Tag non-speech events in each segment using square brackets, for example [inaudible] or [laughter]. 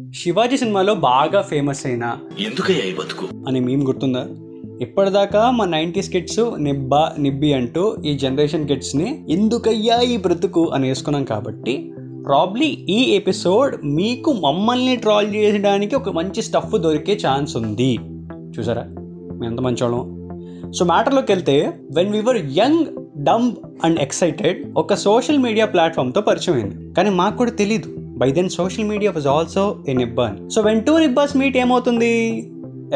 శివాజీ సినిమాలో బాగా ఫేమస్ అయిన ఎందుకయ్యా ఈ బతుకు? అని మేము గుర్తుందా? ఇప్పటిదాకా మా నైంటీస్ కిడ్స్ నిబ్బా నిబ్బి అంటూ ఈ జనరేషన్ కిడ్స్ని ఎందుకయ్యా ఈ బ్రతుకు అని వేసుకున్నాం కాబట్టి ప్రాబ్లీ ఈ ఎపిసోడ్ మీకు మమ్మల్ని ట్రాల్ చేయడానికి ఒక మంచి స్టఫ్ దొరికే ఛాన్స్ ఉంది. చూసారా? మేము ఎంత మంచోళ్ళం? సో మ్యాటర్లోకి వెళ్తే when we were young dumb and excited ఒక సోషల్ మీడియా ప్లాట్ఫామ్తో పరిచయం అయింది. కానీ మాకు కూడా తెలీదు. By then social media was also in ఇబ్బన్ so when two nibbas meet ఏమవుతుంది?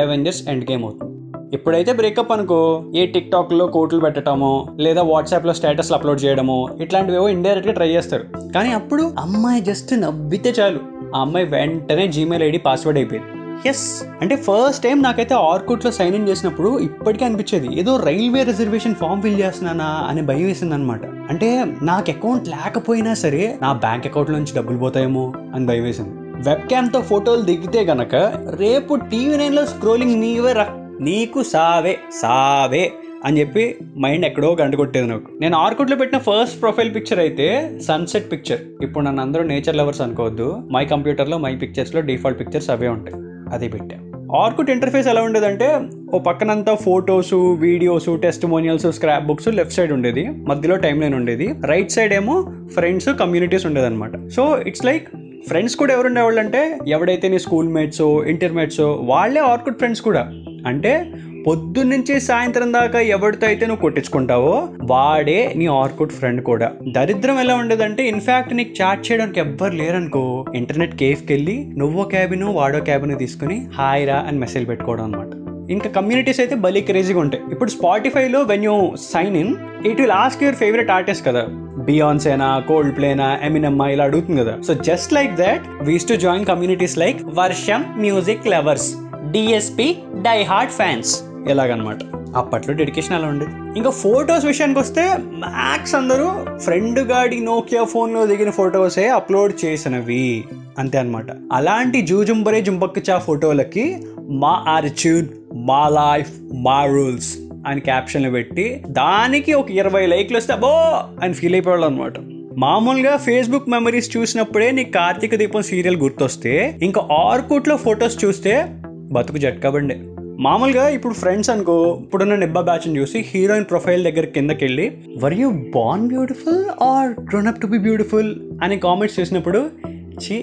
అవెంజర్స్ ఎండ్ గేమ్ అవుతుంది. ఇప్పుడైతే బ్రేకప్ అనుకో ఏ టిక్ టాక్లో కోట్లు పెట్టడమో లేదా వాట్సాప్లో స్టేటస్ అప్లోడ్ చేయడమో ఇట్లాంటివేవో ఇండైరెక్ట్గా ట్రై చేస్తారు. కానీ అప్పుడు అమ్మాయి జస్ట్ నవ్వితే చాలు. ఆ అమ్మాయి వెంటనే జీమెయిల్ ఐడి పాస్వర్డ్ అయిపోయింది. ఎస్ అంటే ఫస్ట్ టైం నాకైతే ఆర్కుట్లో సైన్ ఇన్ చేసినప్పుడు ఇప్పటికే అనిపించేది. ఏదో రైల్వే రిజర్వేషన్ ఫామ్ ఫిల్ చేస్తున్నానా అని భయం వేసింది అనమాట అంటే నాకు అకౌంట్ లేకపోయినా సరే నా బ్యాంక్ అకౌంట్ నుంచి డబ్బులు పోతాయేమో అని భయం వేసింది. వెబ్ క్యామ్తో ఫోటోలు దిగితే గనక రేపు టీవీ నైన్లో స్క్రోలింగ్ నీవే రా. నీకు సావే సావే అని చెప్పి మైండ్ ఎక్కడో గంట కొట్టేది నాకు. నేను ఆర్కుట్లో పెట్టిన ఫస్ట్ ప్రొఫైల్ పిక్చర్ అయితే సన్సెట్ పిక్చర్ ఇప్పుడు నన్ను అందరూ నేచర్ లవర్స్ అనుకోవద్దు. మై కంప్యూటర్లో మై పిక్చర్స్లో డిఫాల్ట్ పిక్చర్స్ అవే ఉంటాయి. అది పెట్టా. ఆర్కుట్ ఇంటర్ఫేస్ ఎలా ఉండేదంటే ఓ పక్కనంతా photos videos testimonials scrapbooks left side ఉండేది మధ్యలో టైం లైన్ ఉండేది. రైట్ సైడ్ ఏమో ఫ్రెండ్స్ కమ్యూనిటీస్ ఉండేదన్నమాట. సో ఇట్స్ లైక్ ఫ్రెండ్స్ కూడా ఎవరు ఉండేవాళ్ళు అంటే ఎవడైతే నీ స్కూల్ మేట్స్ ఇంటర్మేట్స్ వాళ్ళే ఆర్కుడ్ ఫ్రెండ్స్ కూడా. అంటే పొద్దున్నుంచి సాయంత్రం దాకా ఎవరితో అయితే నువ్వు కొట్టించుకుంటావో వాడే నీ ఆర్కుట్ ఫ్రెండ్ కూడా. దరిద్రం ఎలా ఉండదంటే ఇన్ఫాక్ట్ నీకు చాట్ చేయడానికి ఎవ్వరు లేరనుకో. ఇంటర్నెట్ కేఫ్కి వెళ్ళి నువ్వో క్యాబిన్ వాడో క్యాబిన్ తీసుకుని హాయ్ రా అని మెసేజ్ పెట్టుకోవడం అనమాట ఇంకా కమ్యూనిటీస్ అయితే భలే క్రేజీగా ఉంటాయి. ఇప్పుడు స్పాటిఫైలో when you sign in it will ask your favourite artist కదా. బియాన్సేనా కోల్డ్ ప్లేనా ఎమినమ్మా ఇలా అడుగుతుంది కదా. సో జస్ట్ లైక్ దట్ వీస్ టు జాయిన్ కమ్యూనిటీస్ లైక్ వర్షం music lovers DSP die heart fans ఇలాగనమాట అప్పట్లో డెడికేషన్ అలా ఉండేది? ఇంకా ఫొటోస్ విషయానికి వస్తే మ్యాక్స్ అందరూ ఫ్రెండ్ గాడి నోకియా ఫోన్లో దిగిన ఫొటోసే అప్లోడ్ చేసినవి. అంతే అనమాట అలాంటి జూజుంబరే జుంబక్కచా ఫోటోలకి మా ఆర్చ్యూడ్ మా లైఫ్ మా రూల్స్ అని క్యాప్షన్లు పెట్టి దానికి ఒక ఇరవై లైక్లు వస్తే అబ్బో అని ఫీల్ అయిపోయాడు అనమాట మామూలుగా ఫేస్బుక్ మెమరీస్ చూసినప్పుడే నీకు కార్తీక దీపం సీరియల్ గుర్తొస్తే ఇంకా ఆర్కుట్లో ఫొటోస్ చూస్తే బతుకు జట్కబండే మామూలుగా ఇప్పుడు ఫ్రెండ్స్ అనుకో ఇప్పుడున్న నిబ్బా బ్యాచ్ని చూసి హీరోయిన్ ప్రొఫైల్ దగ్గర కిందకి వెళ్ళి were you born beautiful or grown up to be beautiful అని కామెంట్స్ చేసినప్పుడు చి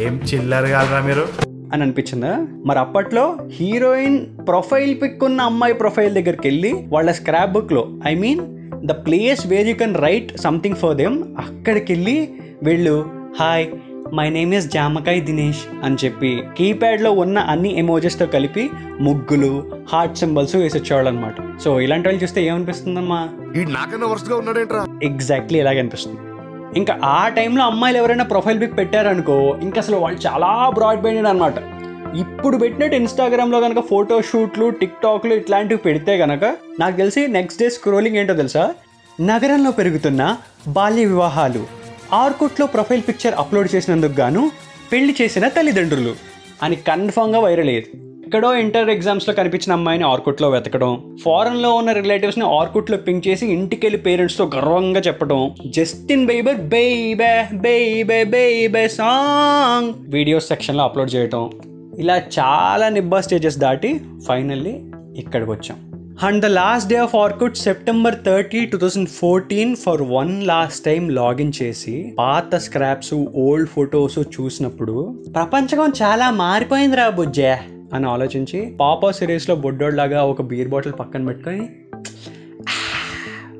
ఏం చిల్లర కాదురా మీరు. అని అనిపించిందా? మరి అప్పట్లో హీరోయిన్ ప్రొఫైల్ పిక్ ఉన్న అమ్మాయి ప్రొఫైల్ దగ్గరికి వెళ్ళి వాళ్ళ స్క్రాప్ బుక్లో I mean the place where you can write something for them అక్కడికి వెళ్ళి వీళ్ళు హాయ్ మై నేమ్ ఇస్ జామకాయ్ దినేష్ అని చెప్పి కీప్యాడ్లో ఉన్న అన్ని ఎమోజెస్తో కలిపి ముగ్గులు హార్ట్ సింబల్స్ వేసి వచ్చేవాళ్ళు అనమాట సో ఇలాంటి వాళ్ళు చూస్తే ఏమనిపిస్తుందమ్మా? ఈ నాకన్నా వరుసగా గా ఉన్నాడేంట్రా? ఎగ్జాక్ట్లీ ఇలాగే అనిపిస్తుంది. ఇంకా ఆ టైంలో అమ్మాయిలు ఎవరైనా ప్రొఫైల్ పిక్ పెట్టారనుకో ఇంకా అసలు వాళ్ళు చాలా బ్రాడ్ మైండెడ్ అనమాట ఇప్పుడు పెట్టినట్టు ఇన్స్టాగ్రామ్లో కనుక ఫోటో షూట్లు టిక్ టాక్లు ఇట్లాంటివి పెడితే కనుక నాకు తెలిసి నెక్స్ట్ డే స్క్రోలింగ్ ఏంటో తెలుసా? నగరంలో పెరుగుతున్న బాల్య వివాహాలు. ఆర్కుట్లో ప్రొఫైల్ పిక్చర్ అప్లోడ్ చేసినందుకు గాను పెళ్ళి చేసిన తల్లిదండ్రులు. అని కన్ఫామ్గా వైరల్ అయ్యేది. ఎక్కడో ఇంటర్ ఎగ్జామ్స్లో కనిపించిన అమ్మాయిని ఆర్కుట్లో వెతకడం ఫారెన్లో ఉన్న రిలేటివ్స్ని ఆర్కుట్లో పింక్ చేసి ఇంటికి వెళ్ళి పేరెంట్స్తో గర్వంగా చెప్పడం Justin Bieber baby baby baby song videos సెక్షన్లో అప్లోడ్ చేయటం ఇలా చాలా నిబ్బా స్టేజెస్ దాటి ఫైనల్లీ ఇక్కడికి వచ్చాం and the last day of Orkut September thirty two thousand fourteen for one last time login చేసి పాత స్క్రాప్స్ ఓల్డ్ ఫొటోస్ చూసినప్పుడు ప్రపంచకం చాలా మారిపోయింది రా బుజ్జే అని ఆలోచించి పాపా సిరీస్లో బొడ్డోడ్లాగా ఒక బీర్ బాటిల్ పక్కన పెట్టుకొని [tsk]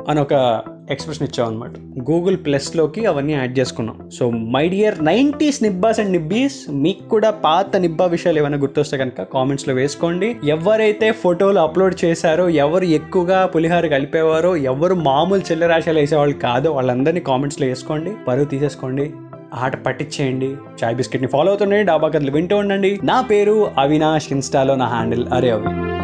అని ఒక ఎక్స్ప్రెషన్ ఇచ్చామన్నమాట అనమాట గూగుల్ ప్లస్లోకి అవన్నీ యాడ్ చేసుకున్నాం. So my dear nineties nibbas and nibbies మీకు కూడా పాత నిబ్బా విషయాలు ఏమైనా గుర్తొస్తే కనుక కామెంట్స్లో వేసుకోండి. ఎవరైతే ఫోటోలు అప్లోడ్ చేశారో ఎవరు ఎక్కువగా పులిహార కలిపేవారో ఎవరు మామూలు చిల్లరాశాలు వేసేవాళ్ళు కాదో వాళ్ళందరినీ కామెంట్స్లో వేసుకోండి. పరువు తీసేసుకోండి. ఆట పట్టించేయండి. చాయ్ బిస్కెట్ని ఫాలో అవుతుండండి. డాబా కథలు వింటూ ఉండండి. నా పేరు అవినాష్ ఇన్స్టాలో నా హ్యాండిల్ అరే అవి.